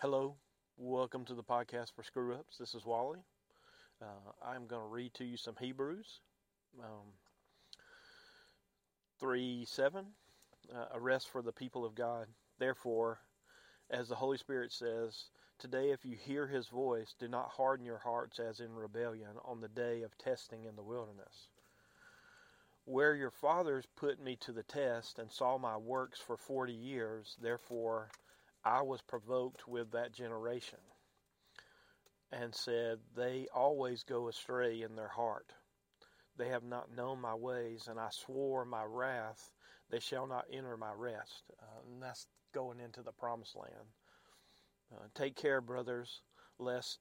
Hello, welcome to the podcast for Screw Ups. This is Wally. Uh, I'm going to read to you some Hebrews. Um, 3 7, uh, a rest for the people of God. Therefore, as the Holy Spirit says, Today, if you hear his voice, do not harden your hearts as in rebellion on the day of testing in the wilderness. Where your fathers put me to the test and saw my works for forty years, therefore I was provoked with that generation and said, They always go astray in their heart. They have not known my ways, and I swore my wrath, they shall not enter my rest. Uh, and that's going into the promised land. Uh, take care, brothers, lest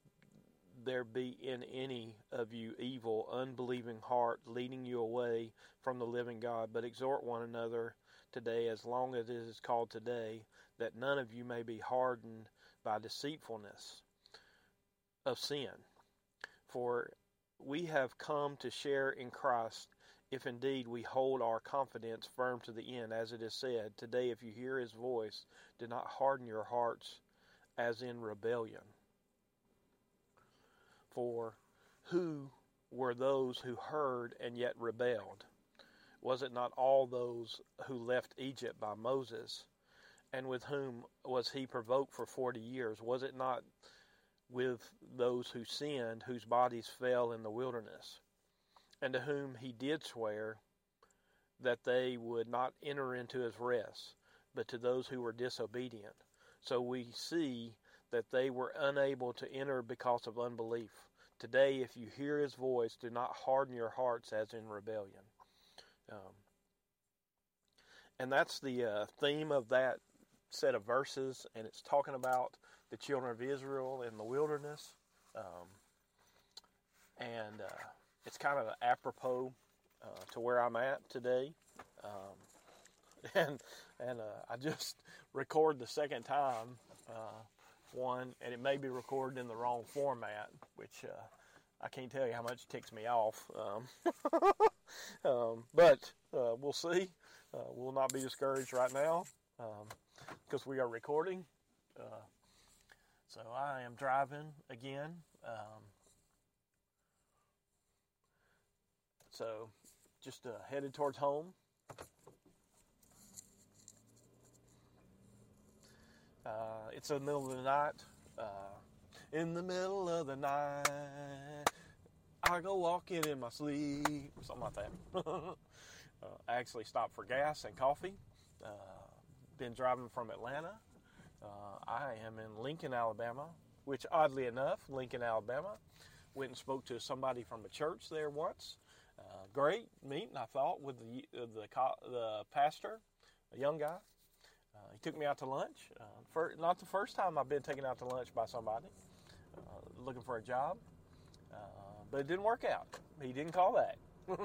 there be in any of you evil, unbelieving heart leading you away from the living God, but exhort one another today, as long as it is called today, that none of you may be hardened by deceitfulness of sin. For we have come to share in Christ if indeed we hold our confidence firm to the end, as it is said, Today, if you hear his voice, do not harden your hearts as in rebellion. For who were those who heard and yet rebelled? Was it not all those who left Egypt by Moses? And with whom was he provoked for forty years? Was it not with those who sinned, whose bodies fell in the wilderness? And to whom he did swear that they would not enter into his rest, but to those who were disobedient. So we see that they were unable to enter because of unbelief. Today, if you hear his voice, do not harden your hearts as in rebellion. Um, and that's the uh, theme of that set of verses, and it's talking about the children of Israel in the wilderness. Um, and uh, it's kind of apropos uh, to where I'm at today. Um, and and uh, I just record the second time uh, one, and it may be recorded in the wrong format, which uh, I can't tell you how much ticks me off. Um, um, but uh, we'll see. We'll not be discouraged right now because we are recording. Uh, so I am driving again. Um, so just uh, headed towards home. Uh, it's the middle of the night. Uh, in the middle of the night, I go walking in my sleep, or something like that. uh, I actually stopped for gas and coffee. Uh, been driving from Atlanta. Uh, I am in Lincoln, Alabama, which oddly enough, Lincoln, Alabama, went and spoke to somebody from a church there once. Uh, great meeting, I thought, with the the, the pastor, a young guy. Uh, he took me out to lunch. Uh, for, not the first time I've been taken out to lunch by somebody uh, looking for a job, uh, but it didn't work out. He didn't call that.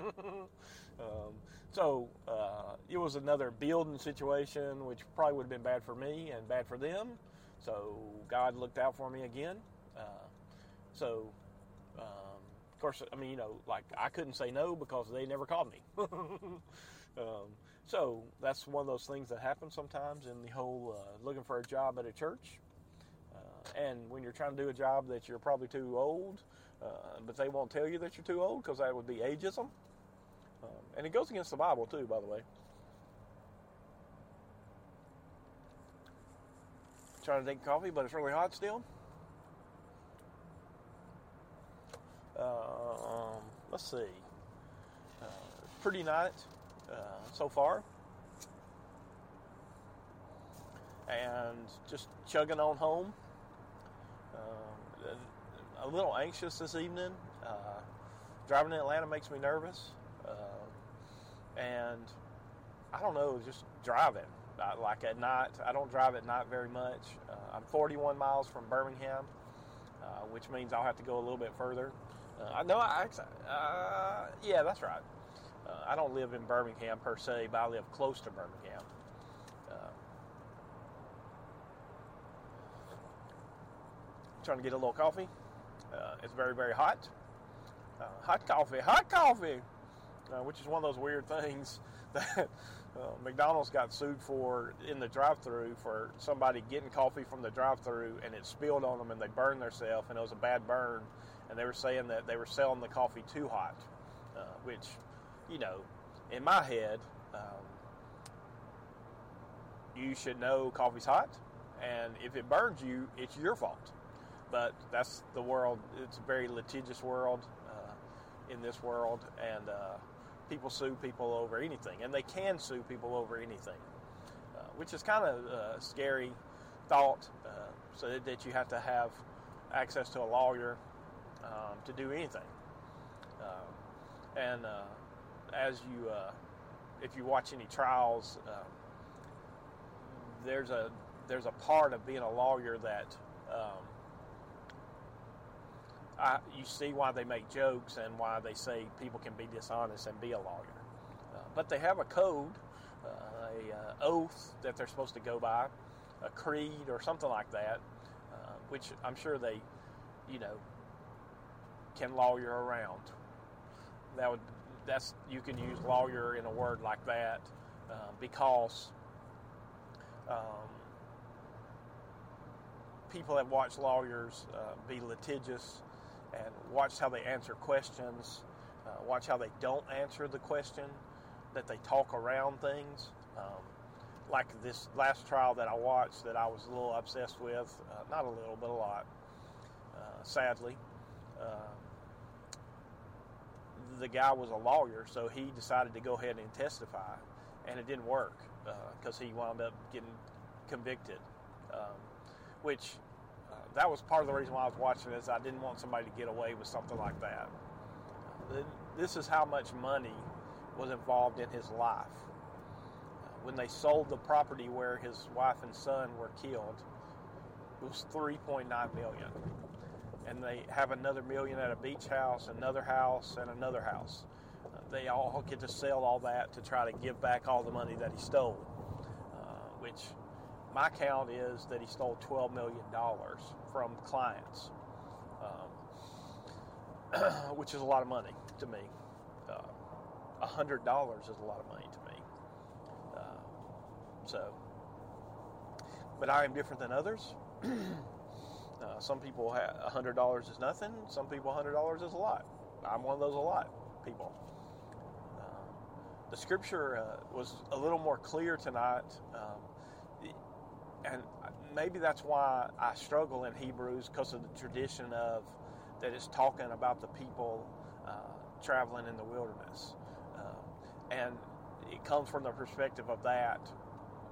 um, so uh, it was another building situation, which probably would have been bad for me and bad for them. So God looked out for me again. Uh, so um, of course, I mean, you know, like I couldn't say no because they never called me. um, so that's one of those things that happens sometimes in the whole uh, looking for a job at a church. Uh, and when you're trying to do a job that you're probably too old, uh, but they won't tell you that you're too old because that would be ageism. Um, and it goes against the Bible too, by the way. Trying to drink coffee, but it's really hot still. Uh, um, let's see. Uh, pretty night uh, so far. And just chugging on home. Uh, a little anxious this evening. Uh, driving in Atlanta makes me nervous. Uh, and I don't know, just driving. like at night, I don't drive at night very much. I'm 41 miles from Birmingham, which means I'll have to go a little bit further. Uh, I know. I uh, yeah, that's right. Uh, I don't live in Birmingham per se, but I live close to Birmingham. Uh, trying to get a little coffee. Uh, it's very, very hot. Uh, hot coffee, hot coffee, which is one of those weird things that Uh, McDonald's got sued for in the drive-through for somebody getting coffee from the drive-through and it spilled on them and they burned themselves and it was a bad burn and they were saying that they were selling the coffee too hot, uh, which, you know, in my head, um, you should know coffee's hot and if it burns you, it's your fault. But that's the world. It's a very litigious world uh, in this world, and uh, people sue people over anything, and they can sue people over anything, uh, which is kind of a scary thought. Uh, so that, you have to have access to a lawyer um, to do anything, um, and uh, as you, uh, if you watch any trials, um, there's a there's a part of being a lawyer that um, you see why they make jokes and why they say people can be dishonest and be a lawyer. Uh, but they have a code, uh, a uh, oath that they're supposed to go by, a creed or something like that, uh, which I'm sure they, you know, can lawyer around. That would that's you can use lawyer in a word like that uh, because. Um, people have watched lawyers uh, be litigious and watched how they answer questions, uh, watch how they don't answer the question, that they talk around things. Um, like this last trial that I watched that I was a little obsessed with, uh, not a little, but a lot, uh, sadly. Uh, the guy was a lawyer, so he decided to go ahead and testify, and it didn't work because uh, he wound up getting convicted. Um, which that was part of the reason why I was watching this. I didn't want somebody to get away with something like that. This is how much money was involved in his life. When they sold the property where his wife and son were killed, it was 3.9 million. And they have another million at a beach house, another house, and another house. They all get to sell all that to try to give back all the money that he stole, uh, which my count is that he stole $12 million from clients, um, which is a lot of money to me. Uh, $100 is a lot of money to me. Uh, so, but I am different than others. Uh, some people have $100 is nothing. Some people $100 is a lot. I'm one of those a lot people. Uh, the scripture uh, was a little more clear tonight. Um, and maybe that's why I struggle in Hebrews because of the tradition of that it's talking about the people uh, traveling in the wilderness, uh, and it comes from the perspective of that.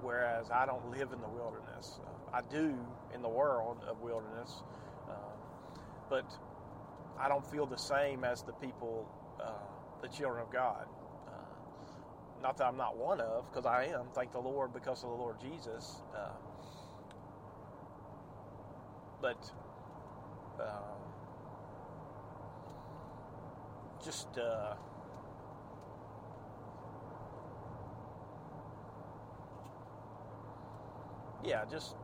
Whereas I don't live in the wilderness, uh, I do in the world of wilderness, uh, but I don't feel the same as the people, uh, the children of God. Uh, not that I'm not one of, because I am. Thank the Lord because of the Lord Jesus but uh, just uh, yeah, just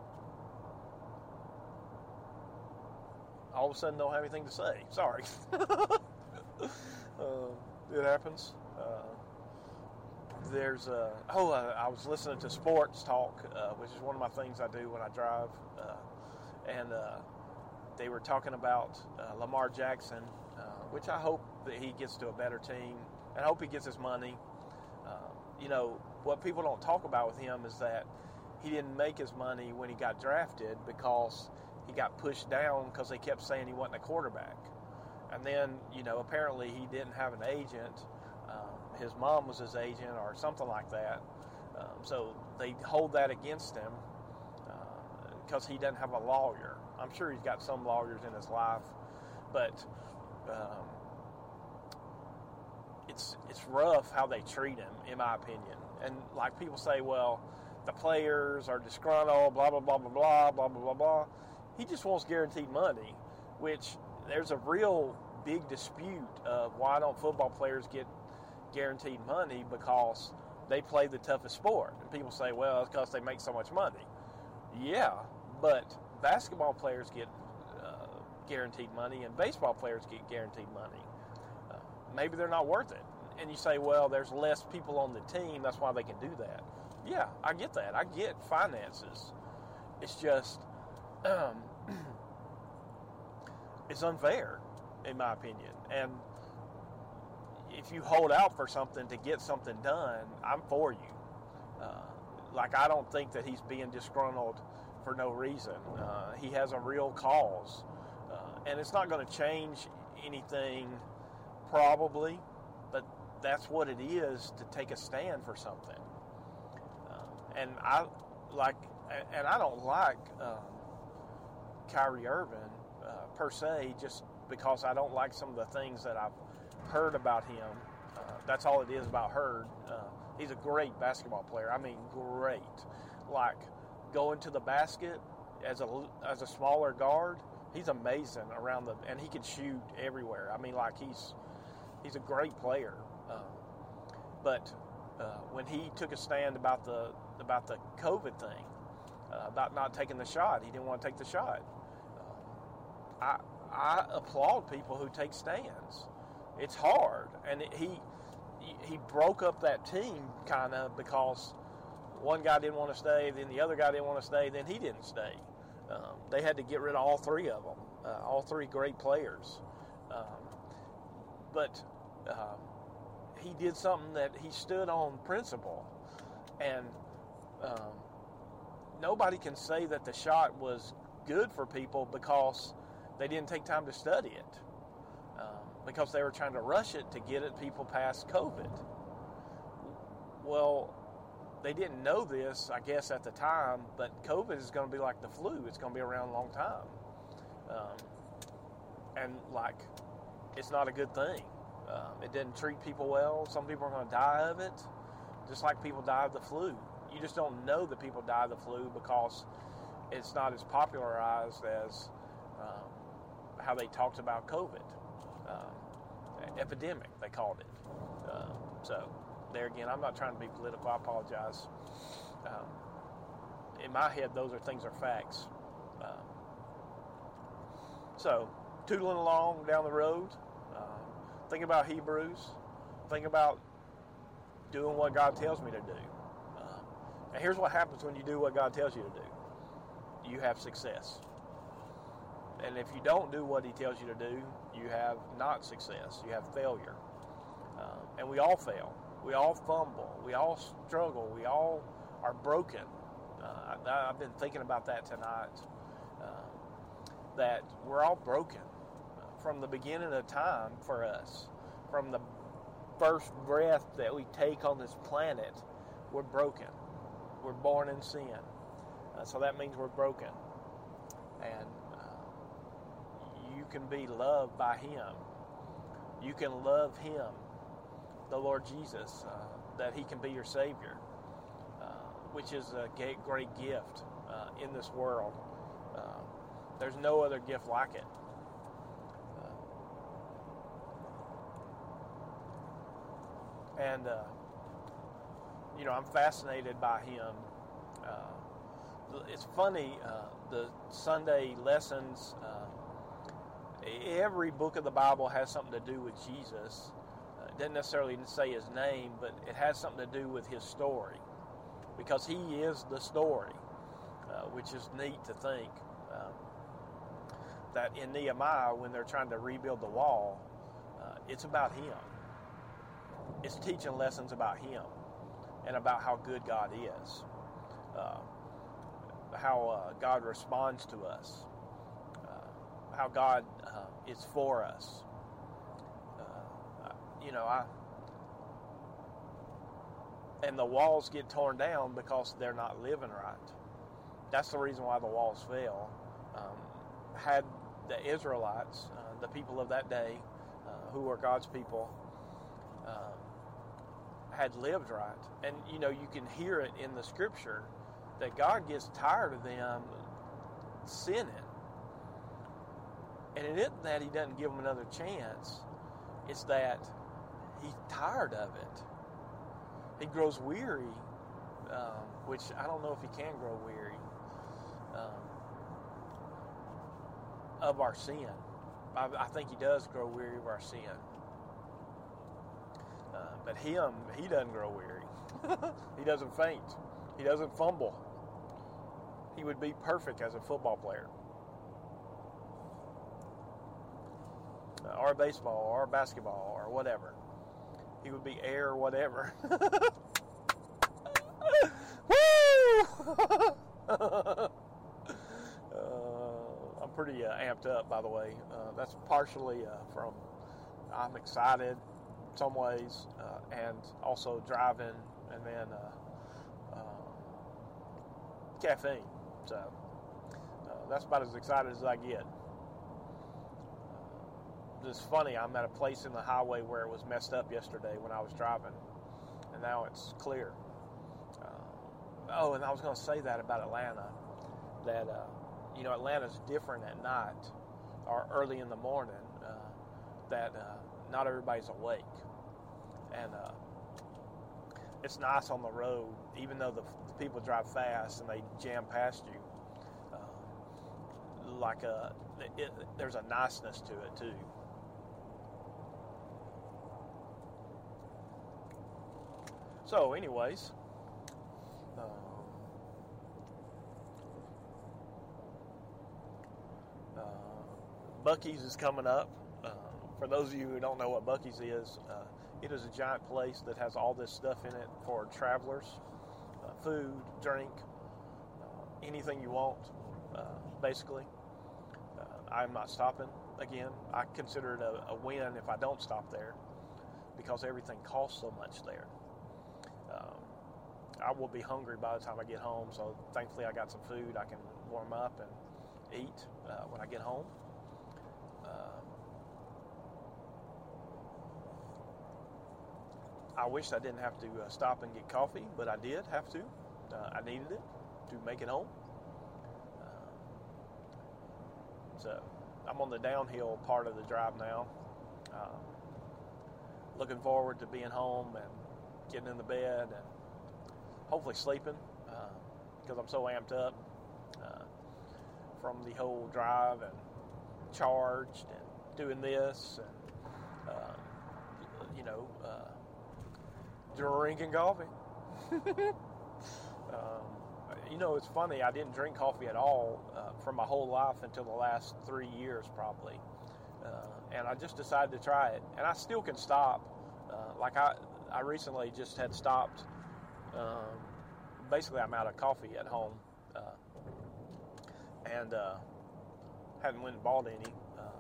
all of a sudden don't have anything to say. Sorry. uh, it happens. Uh, there's a, oh, uh, I was listening to sports talk, uh, which is one of my things I do when I drive and uh, they were talking about uh, Lamar Jackson, uh, which I hope that he gets to a better team, and I hope he gets his money. Uh, you know, what people don't talk about with him is that he didn't make his money when he got drafted because he got pushed down because they kept saying he wasn't a quarterback. And then, you know, apparently he didn't have an agent. Um, his mom was his agent or something like that. Um, so they hold that against him because he doesn't have a lawyer. I'm sure he's got some lawyers in his life, but um, it's it's rough how they treat him, in my opinion. And like people say, well, the players are disgruntled, blah blah blah blah blah blah blah blah blah. He just wants guaranteed money, which there's a real big dispute of why don't football players get guaranteed money because they play the toughest sport. And people say, well, it's because they make so much money. Yeah, but basketball players get uh, guaranteed money, and baseball players get guaranteed money. Uh, maybe they're not worth it. and you say, well, there's less people on the team, that's why they can do that. Yeah, I get that. I get finances. It's just, um, it's unfair, in my opinion. And if you hold out for something to get something done, I'm for you. Uh, like, I don't think that he's being disgruntled for no reason. Uh, he has a real cause. Uh, and it's not going to change anything, probably, but that's what it is to take a stand for something. Uh, and I like, and I don't like um, Kyrie Irving uh, per se, just because I don't like some of the things that I've heard about him. Uh, that's all it is about heard. Uh, he's a great basketball player. I mean, great. Like going to the basket as a as a smaller guard, he's amazing around the and he can shoot everywhere. I mean, like he's he's a great player. Uh, but uh, when he took a stand about the about the COVID thing, uh, about not taking the shot, he didn't want to take the shot. Uh, I I applaud people who take stands. It's hard, and it, he he broke up that team kind of because one guy didn't want to stay, then the other guy didn't want to stay, then he didn't stay. Um, they had to get rid of all three of them, uh, all three great players. Um, but um, he did something that he stood on principle, and um, nobody can say that the shot was good for people because they didn't take time to study it um, because they were trying to rush it to get it people past COVID. Well, they didn't know this, I guess, at the time, but COVID is going to be like the flu. It's going to be around a long time. Um, and, like, it's not a good thing. Um, it didn't treat people well. Some people are going to die of it, just like people die of the flu. You just don't know that people die of the flu because it's not as popularized as um, how they talked about COVID. Um, epidemic, they called it. Um, so, there again, I'm not trying to be political. I apologize. Um, in my head, those are things are facts. Um, so, tootling along down the road, uh, think about Hebrews. Think about doing what God tells me to do. Uh, and here's what happens when you do what God tells you to do you have success. And if you don't do what He tells you to do, you have not success. You have failure. Uh, and we all fail. We all fumble. We all struggle. We all are broken. Uh, I, have been thinking about that tonight. Uh, that we're all broken from the beginning of time for us. From the first breath that we take on this planet, we're broken. We're born in sin. Uh, so that means we're broken. And you can be loved by Him. You can love Him, the Lord Jesus, uh, that He can be your Savior, uh, which is a great gift uh, in this world. Uh, there's no other gift like it. Uh, and, uh, you know, I'm fascinated by Him. it's funny, the Sunday lessons every book of the Bible has something to do with Jesus. Uh, doesn't necessarily say his name, but it has something to do with his story because he is the story, uh, which is neat to think. Um, that in Nehemiah, when they're trying to rebuild the wall, uh, it's about him. It's teaching lessons about him and about how good God is, uh, how uh, God responds to us, uh, how God is for us. You know, I and the walls get torn down because they're not living right. That's the reason why the walls fell. Um, had the Israelites, uh, the people of that day, uh, who were God's people, um, had lived right, and you know you can hear it in the Scripture that God gets tired of them sinning and it isn't that he doesn't give them another chance, it's that he's tired of it. He grows weary, um, which I don't know if he can grow weary um, of our sin. I, I, think he does grow weary of our sin. Uh, but him, he doesn't grow weary. he doesn't faint. He doesn't fumble. He would be perfect as a football player. Uh, or baseball, or basketball, or whatever. He would be air, or whatever. Woo! Uh, I'm pretty uh, amped up, by the way. Uh, that's partially uh, from I'm excited, some ways, uh, and also driving, and then uh, caffeine. So that's about as excited as I get. It's funny. I'm at a place in the highway where it was messed up yesterday when I was driving, and now it's clear. oh, and I was going to say that about Atlanta, that you know, Atlanta's different at night or early in the morning. Uh, that uh, not everybody's awake, and uh, it's nice on the road, even though the, the, people drive fast and they jam past you. Uh, like a, it, there's a niceness to it too. So, anyways. Buc-ee's is coming up. Uh, for those of you who don't know what Buc-ee's is, uh, it is a giant place that has all this stuff in it for travelers uh, food, drink, uh, anything you want, uh, basically. Uh, I'm not stopping again. I consider it a, a, win if I don't stop there because everything costs so much there. Um, I will be hungry by the time I get home, so thankfully I got some food I can warm up and eat when I get home. I wish I didn't have to uh, stop and get coffee, but I did have to. Uh, I needed it to make it home. Uh, so I'm on the downhill part of the drive now. Uh, looking forward to being home and getting in the bed and hopefully sleeping because uh, I'm so amped up uh, from the whole drive and charged and doing this and you know drinking coffee. um, you know, it's funny. I didn't drink coffee at all uh, for my whole life until the last three years, probably. Uh, and I just decided to try it, and I still can stop. Uh, like I, I recently just had stopped. Um, basically, I'm out of coffee at home, uh, and uh, hadn't went and bought any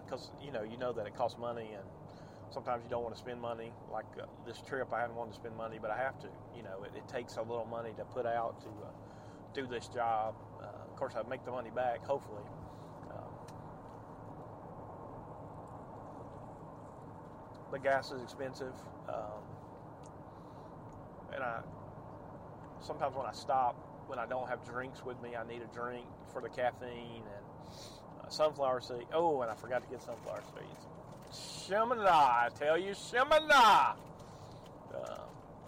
because uh, you know you know that it costs money and sometimes you don't want to spend money. Like uh, this trip, I hadn't wanted to spend money, but I have to. You know, it, it takes a little money to put out to uh, do this job. Of course, I make the money back, hopefully. Um, the gas is expensive, um, and I sometimes when I stop, when I don't have drinks with me, I need a drink for the caffeine and uh, sunflower seed. Oh, and I forgot to get sunflower seeds. Shemana, I tell you, Shemana. Uh,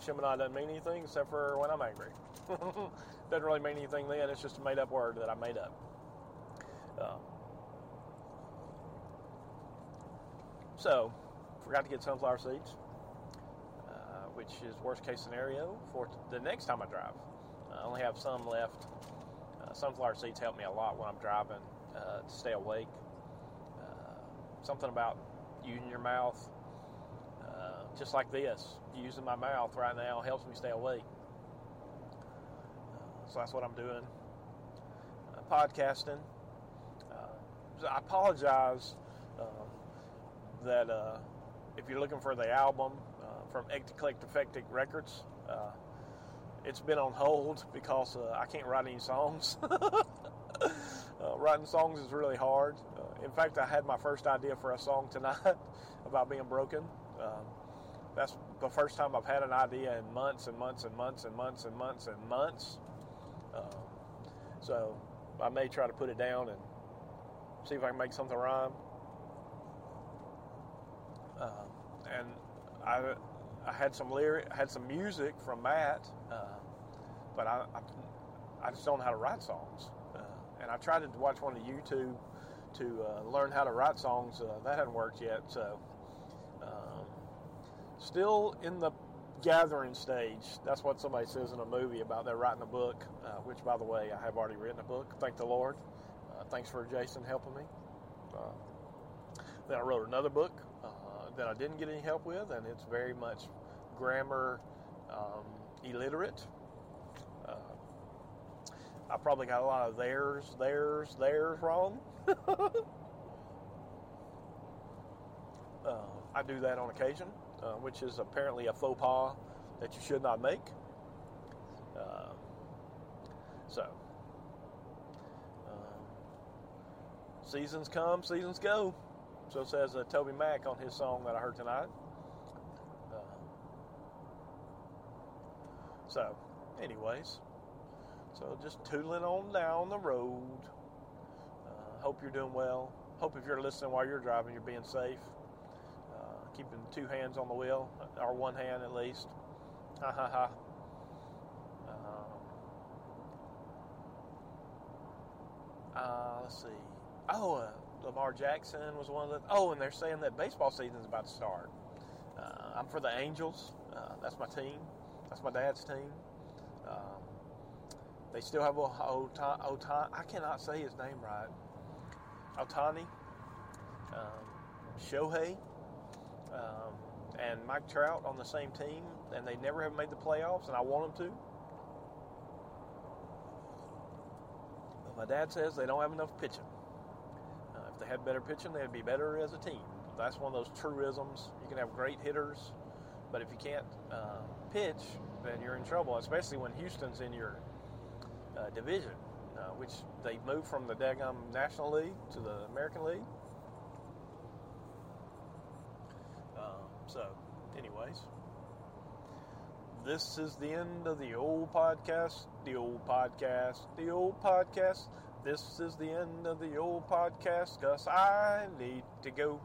Shemana doesn't mean anything except for when I'm angry. doesn't really mean anything then. It's just a made up word that I made up. Uh, so, forgot to get sunflower seeds, which is worst case scenario for the next time I drive. I only have some left. Uh, sunflower seeds help me a lot when I'm driving uh, to stay awake. Uh, something about using your mouth, uh, just like this. Using my mouth right now helps me stay awake. Uh, so that's what I'm doing. Uh, podcasting. I apologize um, that if you're looking for the album from Eclectic Records, it's been on hold because I can't write any songs. writing songs is really hard in fact, I had my first idea for a song tonight about being broken. Um, that's the first time I've had an idea in months and months and months and months and months and months. Um, so I may try to put it down and see if I can make something rhyme. Um, and I, I had some lyric, had some music from Matt, uh, but I, I, I, just don't know how to write songs. Uh, and I tried to watch one of YouTube to uh, learn how to write songs. Uh, that hasn't worked yet, so um, still in the gathering stage. That's what somebody says in a movie about they're writing a book, uh, which, by the way, I have already written a book. Thank the Lord. Uh, thanks for Jason helping me. Uh, then I wrote another book uh, that I didn't get any help with, and it's very much grammar um, illiterate. Uh, I probably got a lot of theirs, theirs, theirs wrong. Uh, I do that on occasion uh, which is apparently a faux pas that you should not make. Uh, so, um, seasons come, seasons go. So says uh, TobyMac on his song that I heard tonight. Uh, so, anyways, so just tootling on down the road. Uh, hope you're doing well. Hope if you're listening while you're driving, you're being safe keeping two hands on the wheel, or one hand at least. Ha ha ha. Um, uh, let's see. Oh, uh, Lamar Jackson was one of the. Oh, and they're saying that baseball season is about to start. Uh, I'm for the Angels. Uh, that's my team. That's my dad's team. Um, they still have Ohtani. Ohtani. I cannot say his name right. Ohtani. Um, Shohei um, and Mike Trout on the same team, and they never have made the playoffs, and I want them to. But my dad says they don't have enough pitching. If they had better pitching, they'd be better as a team. That's one of those truisms. You can have great hitters, but if you can't uh, pitch, then you're in trouble, especially when Houston's in your uh, division, uh, which they moved from the Dagum National League to the American League. So, anyways, this is the end of the old podcast, the old podcast, the old podcast. This is the end of the old podcast because I need to go.